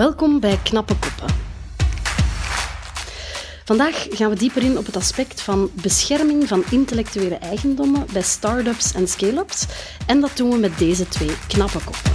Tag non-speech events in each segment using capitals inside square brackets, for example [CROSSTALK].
Welkom bij Knappe Koppen. Vandaag gaan we dieper in op het aspect van bescherming van intellectuele eigendommen bij start-ups en scale-ups. En dat doen we met deze twee knappe koppen.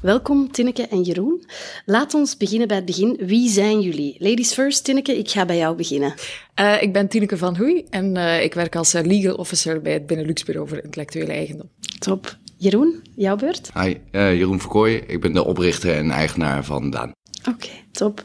Welkom, Tinneke en Jeroen. Laat ons beginnen bij het begin. Wie zijn jullie? Ladies first, Tinneke, ik ga bij jou beginnen. Uh, ik ben Tineke van Hoei en uh, ik werk als legal officer bij het Benelux Bureau voor Intellectuele Eigendom. Top. Jeroen, jouw beurt? Hi, uh, Jeroen Verkooy. Ik ben de oprichter en eigenaar van Daan. Oké, okay, top.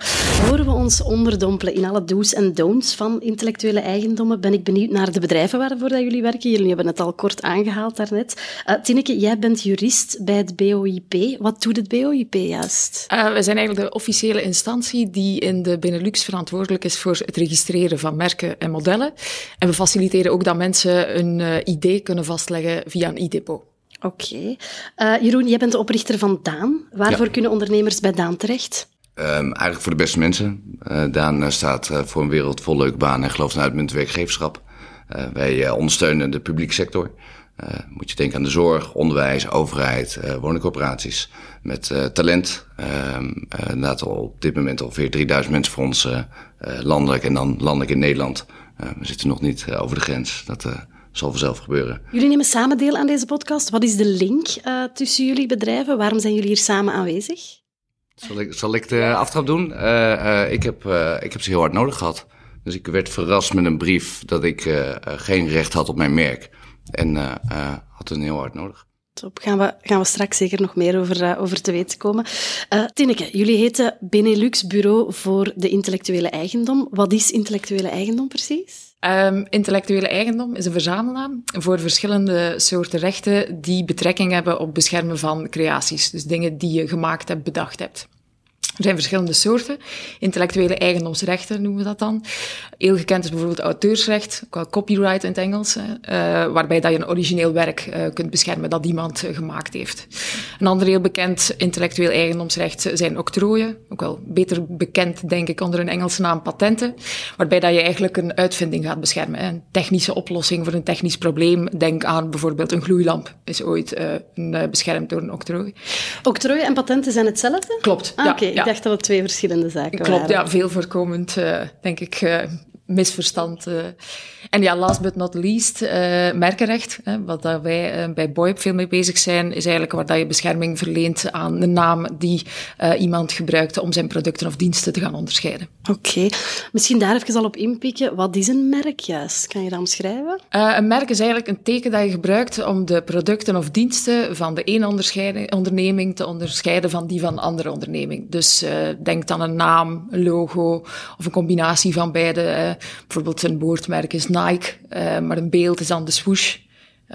Horen we ons onderdompelen in alle do's en don'ts van intellectuele eigendommen? Ben ik benieuwd naar de bedrijven waarvoor dat jullie werken. Jullie hebben het al kort aangehaald daarnet. Uh, Tineke, jij bent jurist bij het BOIP. Wat doet het BOIP juist? Uh, we zijn eigenlijk de officiële instantie die in de Benelux verantwoordelijk is voor het registreren van merken en modellen. En we faciliteren ook dat mensen een uh, idee kunnen vastleggen via een e-depot. Oké. Okay. Uh, Jeroen, jij bent de oprichter van Daan. Waarvoor ja. kunnen ondernemers bij Daan terecht? Um, eigenlijk voor de beste mensen. Uh, Daan staat uh, voor een wereld vol leuke banen en gelooft uit werkgeverschap. wij ondersteunen de publieke sector. moet je denken aan de zorg, onderwijs, overheid, woningcorporaties. Met talent. inderdaad al op dit moment ongeveer 3000 mensen voor ons landelijk en dan landelijk in Nederland. we zitten nog niet over de grens. Dat zal vanzelf gebeuren. Jullie nemen samen deel aan deze podcast. Wat is de link uh, tussen jullie bedrijven? Waarom zijn jullie hier samen aanwezig? Zal ik, zal ik de aftrap doen? Uh, uh, ik, heb, ik heb ze heel hard nodig gehad. Dus ik werd verrast met een brief dat ik geen recht had op mijn merk. En had een heel hard nodig. Top, gaan we, gaan we straks zeker nog meer over, over te weten komen. Tineke, jullie heten Benelux Bureau voor de intellectuele eigendom. Wat is intellectuele eigendom precies? Um, intellectuele eigendom is een verzamelnaam voor verschillende soorten rechten die betrekking hebben op beschermen van creaties. Dus dingen die je gemaakt hebt, bedacht hebt. Er zijn verschillende soorten. Intellectuele eigendomsrechten noemen we dat dan. Heel gekend is bijvoorbeeld auteursrecht, ook wel copyright in het Engels, uh, waarbij dat je een origineel werk uh, kunt beschermen dat iemand uh, gemaakt heeft. Een ander heel bekend intellectueel eigendomsrecht zijn octrooien, ook wel beter bekend denk ik onder een Engelse naam patenten, waarbij dat je eigenlijk een uitvinding gaat beschermen. Een technische oplossing voor een technisch probleem. Denk aan bijvoorbeeld een gloeilamp is ooit een, beschermd door een octrooi. Octrooien en patenten zijn hetzelfde? Klopt, ah, ja. Okay. Ik dacht dat het twee verschillende zaken Klopt, waren. ja, veel voorkomend, uh, denk ik, uh, misverstand. Uh. En ja, last but not least, merkenrecht. Hè, wat dat wij bij BOIP veel mee bezig zijn, is eigenlijk waar dat je bescherming verleent aan de naam die iemand gebruikt om zijn producten of diensten te gaan onderscheiden. Oké, okay. misschien daar even al op inpikken. Wat is een merk juist? Kan je dat omschrijven? een merk is eigenlijk een teken dat je gebruikt om de producten of diensten van de ene onderneming te onderscheiden van die van een andere onderneming. Dus uh, denk aan een naam, een logo of een combinatie van beide. Bijvoorbeeld een boordmerk is Nike, uh, maar een beeld is dan de swoosh.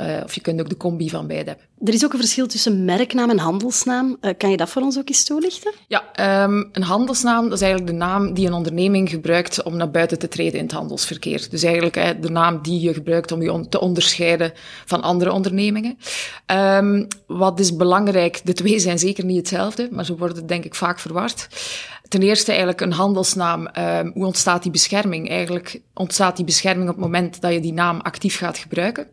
Uh, of je kunt ook de combi van beide hebben. Er is ook een verschil tussen merknaam en handelsnaam. Uh, kan je dat voor ons ook eens toelichten? Ja, um, een handelsnaam dat is eigenlijk de naam die een onderneming gebruikt om naar buiten te treden in het handelsverkeer. Dus eigenlijk uh, de naam die je gebruikt om je on te onderscheiden van andere ondernemingen. Um, wat is belangrijk? De twee zijn zeker niet hetzelfde, maar ze worden denk ik vaak verward. Ten eerste eigenlijk een handelsnaam. Um, hoe ontstaat die bescherming? Eigenlijk ontstaat die bescherming op het moment dat je die naam actief gaat gebruiken.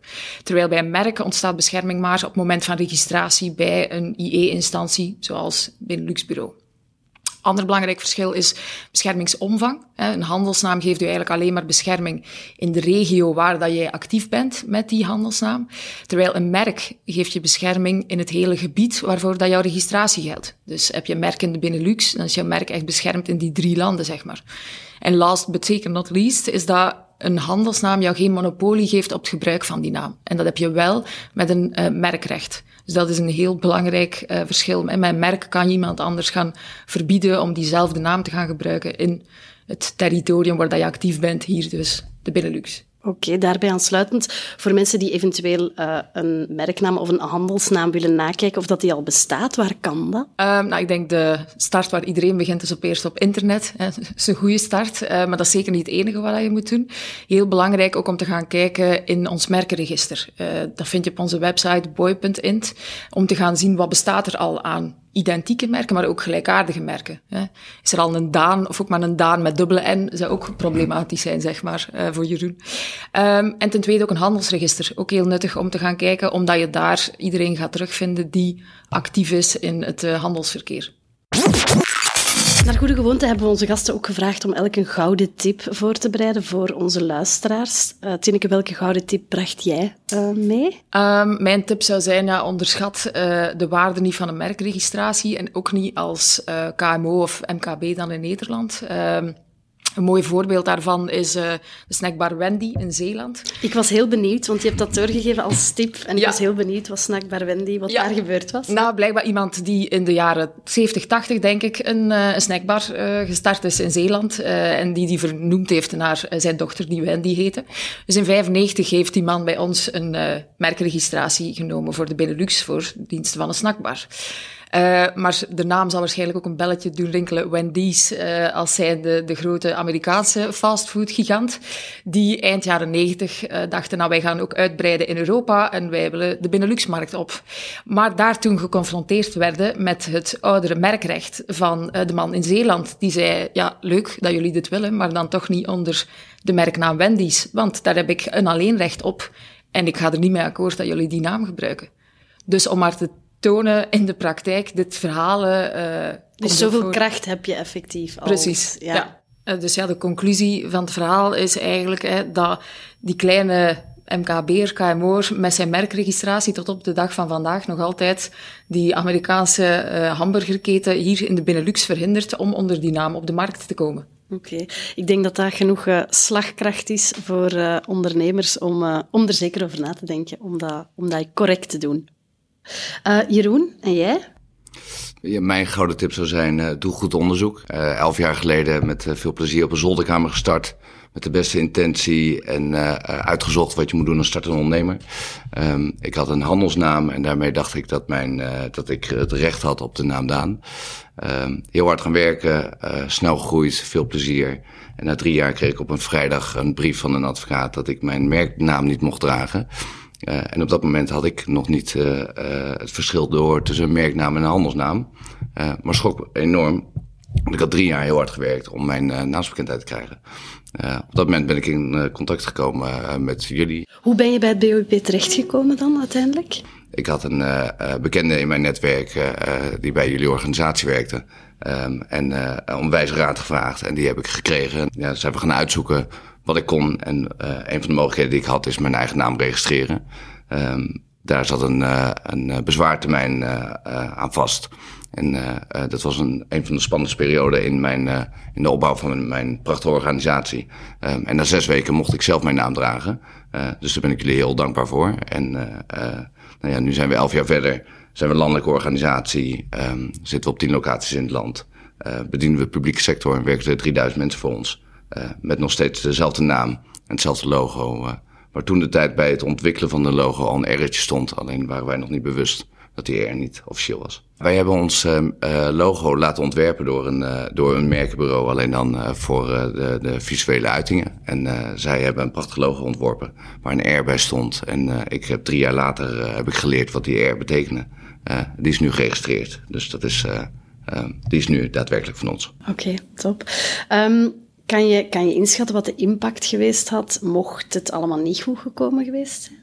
Terwijl bij een merk ontstaat bescherming maar op het moment van registratie bij een IE-instantie, zoals Benelux Bureau. Ander belangrijk verschil is beschermingsomvang. Een handelsnaam geeft u eigenlijk alleen maar bescherming in de regio waar dat jij actief bent met die handelsnaam. Terwijl een merk geeft je bescherming in het hele gebied waarvoor dat jouw registratie geldt. Dus heb je een merk in de Benelux, dan is jouw merk echt beschermd in die drie landen, zeg maar. En last but zeker not least is dat een handelsnaam jou geen monopolie geeft op het gebruik van die naam. En dat heb je wel met een uh, merkrecht. Dus dat is een heel belangrijk uh, verschil. En met merk kan iemand anders gaan verbieden om diezelfde naam te gaan gebruiken in het territorium waar dat je actief bent, hier dus, de Benelux. Oké, daarbij aansluitend, voor mensen die eventueel uh, een merknaam of een handelsnaam willen nakijken of dat die al bestaat, waar kan dat? Uh, nou, ik denk de start waar iedereen begint is op eerst op internet. [LAUGHS] Dat is een goede start, uh, maar dat is zeker niet het enige wat je moet doen. Heel belangrijk ook om te gaan kijken in ons merkenregister. dat vind je op onze website boy.int, om te gaan zien wat bestaat er al aan identieke merken, maar ook gelijkaardige merken. Hè. Is er al een Daan, of ook maar een Daan met dubbele N, zou ook problematisch zijn, zeg maar, uh, voor Jeroen. Um, en ten tweede ook een handelsregister. Ook heel nuttig om te gaan kijken, omdat je daar iedereen gaat terugvinden die actief is in het uh, handelsverkeer. Naar goede gewoonte hebben we onze gasten ook gevraagd om elk een gouden tip voor te bereiden voor onze luisteraars. Uh, Tineke, welke gouden tip bracht jij uh, mee? Um, mijn tip zou zijn, onderschat uh, de waarde niet van een merkregistratie en ook niet als KMO of MKB dan in Nederland. Um, een mooi voorbeeld daarvan is uh, de snackbar Wendy in Zeeland. Ik was heel benieuwd, want je hebt dat doorgegeven als tip. En ik was heel benieuwd wat snackbar Wendy, wat daar gebeurd was. Nou, blijkbaar iemand die in de jaren 70, 80, denk ik, een, uh, een snackbar uh, gestart is in Zeeland. en die die vernoemd heeft naar zijn dochter, die Wendy heette. Dus in 95 heeft die man bij ons een merkregistratie genomen voor de Benelux, voor diensten van een snackbar. Uh, maar de naam zal waarschijnlijk ook een belletje doen rinkelen. Wendy's, uh, als zij de, de grote Amerikaanse fastfood-gigant, die eind jaren negentig uh, dachten, nou wij gaan ook uitbreiden in Europa en wij willen de Benelux-markt op. Maar daar toen geconfronteerd werden met het oudere merkrecht van de man in Zeeland, die zei, ja leuk dat jullie dit willen, maar dan toch niet onder de merknaam Wendy's, want daar heb ik een alleenrecht op en ik ga er niet mee akkoord dat jullie die naam gebruiken. Dus om maar te tonen in de praktijk, dit verhalen... Uh, dus zoveel kracht heb je effectief al. Precies, ja. ja. Uh, dus ja, de conclusie van het verhaal is eigenlijk hè, dat die kleine MKB'er, KMO'er, met zijn merkregistratie tot op de dag van vandaag nog altijd die Amerikaanse uh, hamburgerketen hier in de Benelux verhindert om onder die naam op de markt te komen. Oké, okay. ik denk dat dat genoeg uh, slagkracht is voor uh, ondernemers om, om er zeker over na te denken, om dat, om dat correct te doen. Uh, Jeroen, en jij? Ja, mijn gouden tip zou zijn, uh, doe goed onderzoek. Uh, elf jaar geleden met veel plezier op een zolderkamer gestart. Met de beste intentie en uitgezocht wat je moet doen als startende ondernemer. Um, ik had een handelsnaam en daarmee dacht ik dat, mijn, dat ik het recht had op de naam Daan. Um, heel hard gaan werken, snel gegroeid, veel plezier. En na drie jaar kreeg ik op een vrijdag een brief van een advocaat dat ik mijn merknaam niet mocht dragen. Uh, en op dat moment had ik nog niet uh, uh, het verschil door tussen een merknaam en een handelsnaam. maar schrok enorm. Want ik had drie jaar heel hard gewerkt om mijn naamsbekendheid te krijgen. op dat moment ben ik in contact gekomen met jullie. Hoe ben je bij het BOP terechtgekomen dan uiteindelijk? Ik had een bekende in mijn netwerk die bij jullie organisatie werkte. Um, en om wijze raad gevraagd. En die heb ik gekregen. Ja, zijn we gaan uitzoeken wat ik kon. En uh, een van de mogelijkheden die ik had is mijn eigen naam registreren. Um, daar zat een, uh, een bezwaartermijn uh, aan vast. En dat was een, een van de spannendste perioden in, mijn, in de opbouw van mijn, prachtige organisatie. Um, en na zes weken mocht ik zelf mijn naam dragen. dus daar ben ik jullie heel dankbaar voor. En nou ja, nu zijn we elf jaar verder. Zijn we een landelijke organisatie. Um, zitten we op tien locaties in het land. bedienen we de publieke sector en werken er 3000 mensen voor ons. Uh, met nog steeds dezelfde naam en hetzelfde logo. Uh, waar toen de tijd bij het ontwikkelen van de logo al een R'tje stond. Alleen waren wij nog niet bewust dat die R niet officieel was. Wij hebben ons uh, logo laten ontwerpen door een, door een merkenbureau. Alleen dan voor de, de, visuele uitingen. En zij hebben een prachtig logo ontworpen waar een R bij stond. En ik heb drie jaar later heb ik geleerd wat die R betekende. die is nu geregistreerd. Dus dat is, die is nu daadwerkelijk van ons. Oké, top. Um, kan je, kan je inschatten wat de impact geweest had, mocht het allemaal niet goed gekomen geweest zijn?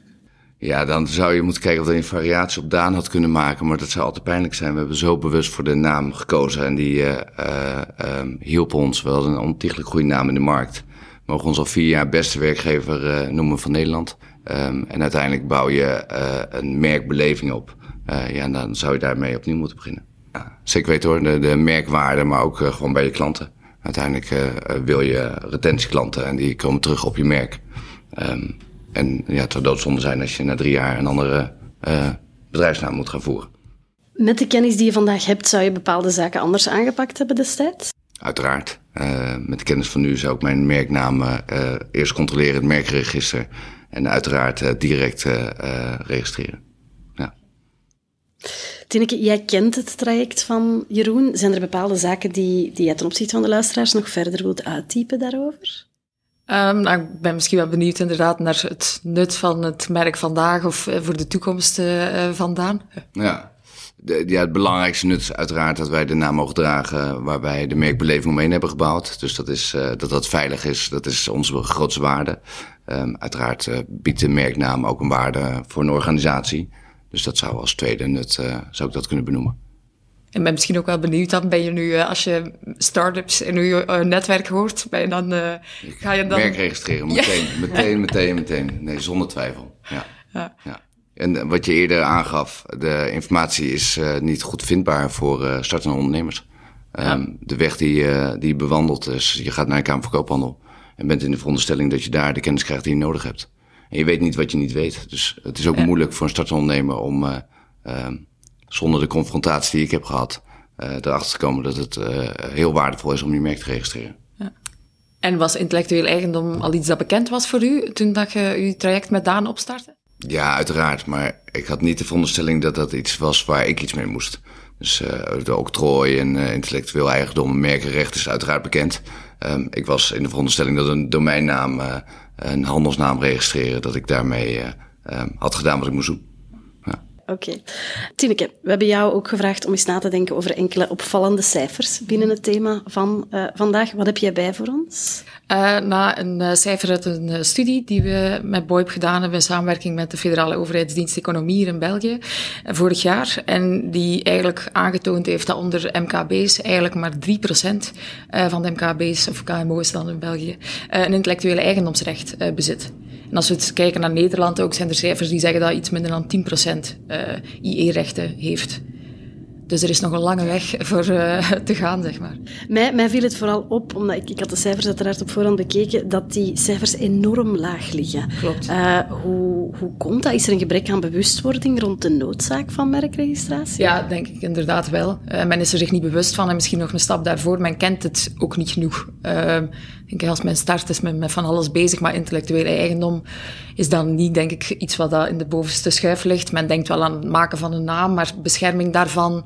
Ja, dan zou je moeten kijken of er een variatie op Daan had kunnen maken. Maar dat zou altijd pijnlijk zijn. We hebben zo bewust voor de naam gekozen. En die uh, uh, hielp ons. wel een ontiegelijk goede naam in de markt. We mogen ons al vier jaar beste werkgever uh, noemen van Nederland. Um, en uiteindelijk bouw je een merkbeleving op. ja, en dan zou je daarmee opnieuw moeten beginnen. Ja, zeker weten hoor, de, de merkwaarde, maar ook gewoon bij je klanten. Uiteindelijk uh, wil je retentieklanten en die komen terug op je merk. Um, en ja, het zou doodzonde zijn als je na drie jaar een andere uh, bedrijfsnaam moet gaan voeren. Met de kennis die je vandaag hebt, zou je bepaalde zaken anders aangepakt hebben destijds? Uiteraard. Uh, met de kennis van nu zou ik mijn merknaam eerst controleren, het merkregister. En uiteraard direct registreren. Tineke, jij kent het traject van Jeroen. Zijn er bepaalde zaken die, die jij ten opzichte van de luisteraars nog verder wilt uittypen daarover? Um, nou, ik ben misschien wel benieuwd inderdaad naar het nut van het merk vandaag of uh, voor de toekomst uh, vandaan. Ja, De, ja, het belangrijkste nut is uiteraard dat wij de naam mogen dragen waar wij de merkbeleving omheen hebben gebouwd. Dus dat is uh, dat dat veilig is, dat is onze grootste waarde. Um, uiteraard uh, biedt de merknaam ook een waarde voor een organisatie. Dus dat zou als tweede nut, uh, zou ik dat kunnen benoemen. En ben misschien ook wel benieuwd, dan ben je nu, uh, als je start-ups in je uh, netwerk hoort, ben je dan, uh, ga je dan... Merk registreren, meteen, ja. meteen, meteen, meteen. Nee, zonder twijfel. Ja. ja. ja. En wat je eerder aangaf, de informatie is niet goed vindbaar voor startende ondernemers. Um, de weg die, die je bewandelt is, je gaat naar een Kamer van Koophandel en bent in de veronderstelling dat je daar de kennis krijgt die je nodig hebt. En je weet niet wat je niet weet. Dus het is ook moeilijk voor een startende ondernemer om zonder de confrontatie die ik heb gehad, uh, erachter te komen dat het uh, heel waardevol is om je merk te registreren. Ja. En was intellectueel eigendom al iets dat bekend was voor u toen dat je uw traject met Daan opstartte? Ja, uiteraard. Maar ik had niet de veronderstelling dat dat iets was waar ik iets mee moest. Dus uh, de octrooi en intellectueel eigendom en merkenrecht is uiteraard bekend. Um, ik was in de veronderstelling dat een domeinnaam, een handelsnaam registreren, dat ik daarmee um, had gedaan wat ik moest doen. Oké. Okay. Tineke, we hebben jou ook gevraagd om eens na te denken over enkele opvallende cijfers binnen het thema van uh, vandaag. Wat heb jij bij voor ons? Uh, na een uh, cijfer uit een studie die we met BOIP gedaan hebben in samenwerking met de Federale Overheidsdienst Economie hier in België vorig jaar. En die eigenlijk aangetoond heeft dat onder MKB's eigenlijk maar 3% van de MKB's of KMO's dan in België een intellectuele eigendomsrecht bezit. En als we het kijken naar Nederland ook, zijn er cijfers die zeggen dat iets minder dan 10% uh, IE-rechten heeft. Dus er is nog een lange weg voor uh, te gaan, zeg maar. Mij, mij viel het vooral op, omdat ik, ik had de cijfers uiteraard op voorhand bekeken, dat die cijfers enorm laag liggen. Klopt. Uh, hoe, hoe komt dat? Is er een gebrek aan bewustwording rond de noodzaak van merkregistratie? Ja, denk ik inderdaad wel. Uh, men is er zich niet bewust van en misschien nog een stap daarvoor. Men kent het ook niet genoeg. Ik denk, als men start is men met van alles bezig, maar intellectuele eigendom is dan niet, denk ik, iets wat dat in de bovenste schuif ligt. Men denkt wel aan het maken van een naam, maar bescherming daarvan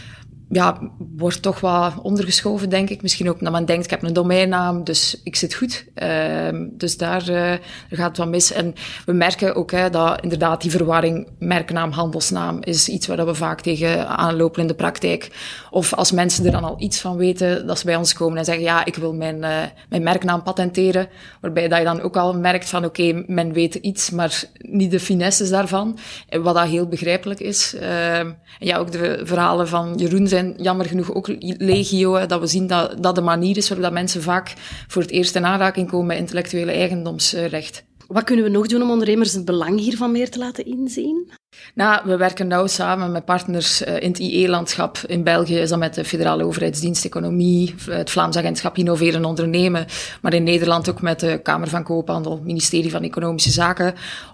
ja, wordt toch wat ondergeschoven, denk ik. Misschien ook dat men denkt, ik heb een domeinnaam, dus ik zit goed. Uh, dus daar, uh, gaat wat mis. En we merken ook hè, dat inderdaad die verwarring merknaam, handelsnaam is iets waar we vaak tegen aanlopen in de praktijk. Of als mensen er dan al iets van weten, dat ze bij ons komen en zeggen, ja, ik wil mijn, uh, mijn merknaam patenteren. Waarbij dat je dan ook al merkt van, oké, men weet iets, maar niet de finesses daarvan. Wat dat heel begrijpelijk is. en ja, ook de verhalen van Jeroen zijn zijn jammer genoeg ook legio, dat we zien dat dat de manier is waarop dat mensen vaak voor het eerst in aanraking komen met intellectuele eigendomsrecht. Wat kunnen we nog doen om ondernemers het belang hiervan meer te laten inzien? Nou, we werken nauw samen met partners in het IE-landschap. In België is dat met de Federale Overheidsdienst Economie, het Vlaams Agentschap Innoveren Ondernemen, maar in Nederland ook met de Kamer van Koophandel, het ministerie van Economische Zaken,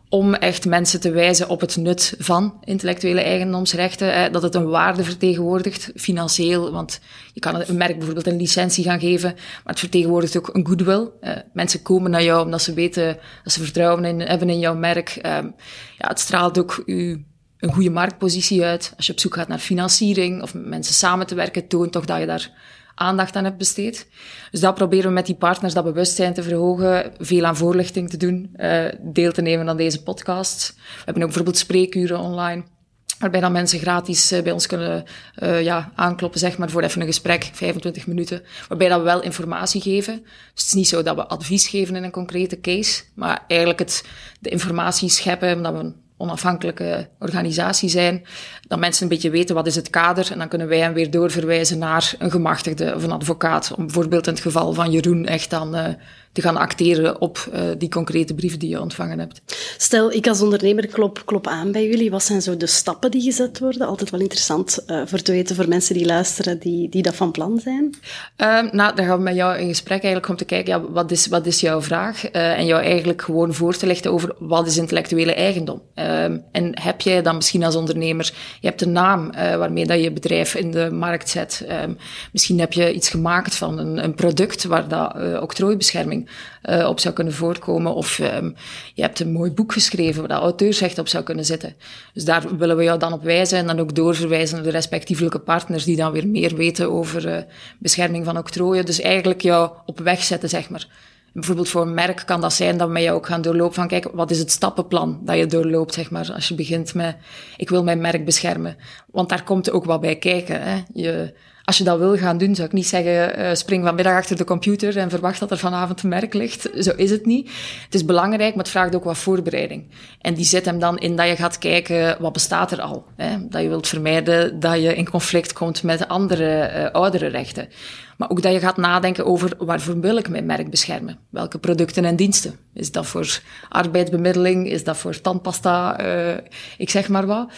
om echt mensen te wijzen op het nut van intellectuele eigendomsrechten. Dat het een waarde vertegenwoordigt, financieel. Want je kan een merk bijvoorbeeld een licentie gaan geven, maar het vertegenwoordigt ook een goodwill. Mensen komen naar jou omdat ze weten dat ze vertrouwen hebben in jouw merk. Ja, het straalt ook u een goede marktpositie uit. Als je op zoek gaat naar financiering of met mensen samen te werken, toont toch dat je daar aandacht aan hebt besteed. Dus dat proberen we met die partners dat bewustzijn te verhogen, veel aan voorlichting te doen, uh, deel te nemen aan deze podcasts. We hebben ook bijvoorbeeld spreekuren online, waarbij dan mensen gratis uh, bij ons kunnen uh, ja, aankloppen, zeg maar, voor even een gesprek, 25 minuten, waarbij dat we wel informatie geven. Dus het is niet zo dat we advies geven in een concrete case, maar eigenlijk het, de informatie scheppen, omdat we onafhankelijke organisatie zijn, dat mensen een beetje weten wat is het kader en dan kunnen wij hen weer doorverwijzen naar een gemachtigde of een advocaat. Om bijvoorbeeld in het geval van Jeroen echt dan uh, te gaan acteren op uh, die concrete brief die je ontvangen hebt. Stel, ik als ondernemer klop, klop aan bij jullie. Wat zijn zo de stappen die gezet worden? Altijd wel interessant uh, voor te weten voor mensen die luisteren, die, die dat van plan zijn. Ehm, nou, dan gaan we met jou in gesprek eigenlijk om te kijken, ja, wat, is, wat is jouw vraag? en jou eigenlijk gewoon voor te lichten over wat is intellectuele eigendom. Ehm, en heb jij dan misschien als ondernemer je hebt een naam waarmee dat je bedrijf in de markt zet. Um, misschien heb je iets gemaakt van een, een product waar dat uh, uh, op zou kunnen voorkomen. Of um, je hebt een mooi boek geschreven waar dat auteursrecht op zou kunnen zitten. Dus daar willen we jou dan op wijzen en dan ook doorverwijzen naar de respectievelijke partners die dan weer meer weten over bescherming van octrooien. Dus eigenlijk jou op weg zetten, zeg maar Bijvoorbeeld voor een merk kan dat zijn dat we met jou ook gaan doorlopen van, kijk, wat is het stappenplan dat je doorloopt, zeg maar, als je begint met, ik wil mijn merk beschermen. Want daar komt ook wat bij kijken. Hè. Je, als je dat wil gaan doen, zou ik niet zeggen, uh, spring vanmiddag achter de computer en verwacht dat er vanavond een merk ligt. Zo is het niet. Het is belangrijk, maar het vraagt ook wat voorbereiding. En die zit hem dan in dat je gaat kijken, wat bestaat er al? Hè? Dat je wilt vermijden dat je in conflict komt met andere uh, oudere rechten. Maar ook dat je gaat nadenken over waarvoor wil ik mijn merk beschermen? Welke producten en diensten? Is dat voor arbeidsbemiddeling? Is dat voor tandpasta? Uh, ik zeg maar wat.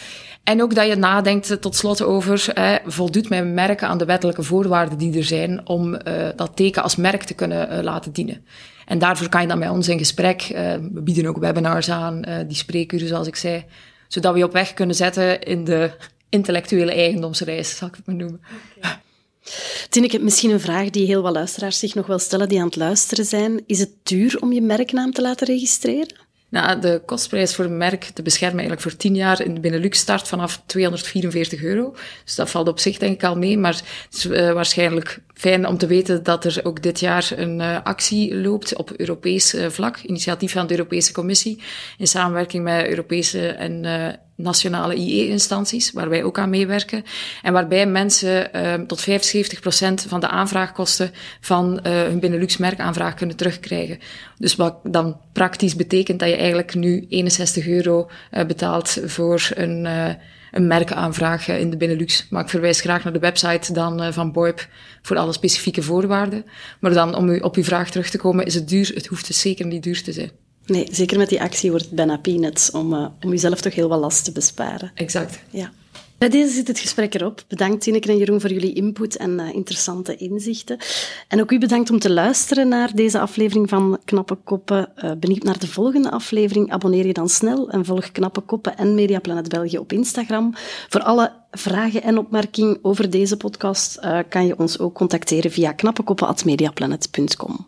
En ook dat je nadenkt tot slot over, eh, voldoet mijn merk aan de wettelijke voorwaarden die er zijn om uh, dat teken als merk te kunnen laten dienen. En daarvoor kan je dan met ons in gesprek. we bieden ook webinars aan, die spreekuren zoals ik zei, zodat we je op weg kunnen zetten in de intellectuele eigendomsreis, zal ik het maar noemen. Tineke, misschien een vraag die heel wat luisteraars zich nog wel stellen die aan het luisteren zijn. Is het duur om je merknaam te laten registreren? Nou, de kostprijs voor een merk te beschermen eigenlijk voor 10 jaar in de Benelux start vanaf 244 euro. Dus dat valt op zich denk ik al mee, maar het is uh, waarschijnlijk fijn om te weten dat er ook dit jaar een uh, actie loopt op Europees uh, vlak, initiatief van de Europese Commissie, in samenwerking met Europese en nationale IE-instanties, waar wij ook aan meewerken. En waarbij mensen uh, tot 75% van de aanvraagkosten van hun Benelux-merkaanvraag kunnen terugkrijgen. Dus wat dan praktisch betekent dat je eigenlijk nu 61 euro betaalt voor een, een merkaanvraag in de Benelux. Maar ik verwijs graag naar de website dan van BOIP voor alle specifieke voorwaarden. Maar dan om u op uw vraag terug te komen, is het duur? Het hoeft dus zeker niet duur te zijn. Nee, zeker met die actie wordt het bijna peanuts om, uh, om jezelf toch heel wat last te besparen. Exact. Ja. Bij deze zit het gesprek erop. Bedankt Tineke en Jeroen voor jullie input en uh, interessante inzichten. En ook u bedankt om te luisteren naar deze aflevering van Knappe Koppen. Uh, benieuwd naar de volgende aflevering? Abonneer je dan snel en volg Knappe Koppen en Mediaplanet België op Instagram. Voor alle vragen en opmerkingen over deze podcast uh, kan je ons ook contacteren via knappekoppen.mediaplanet.com.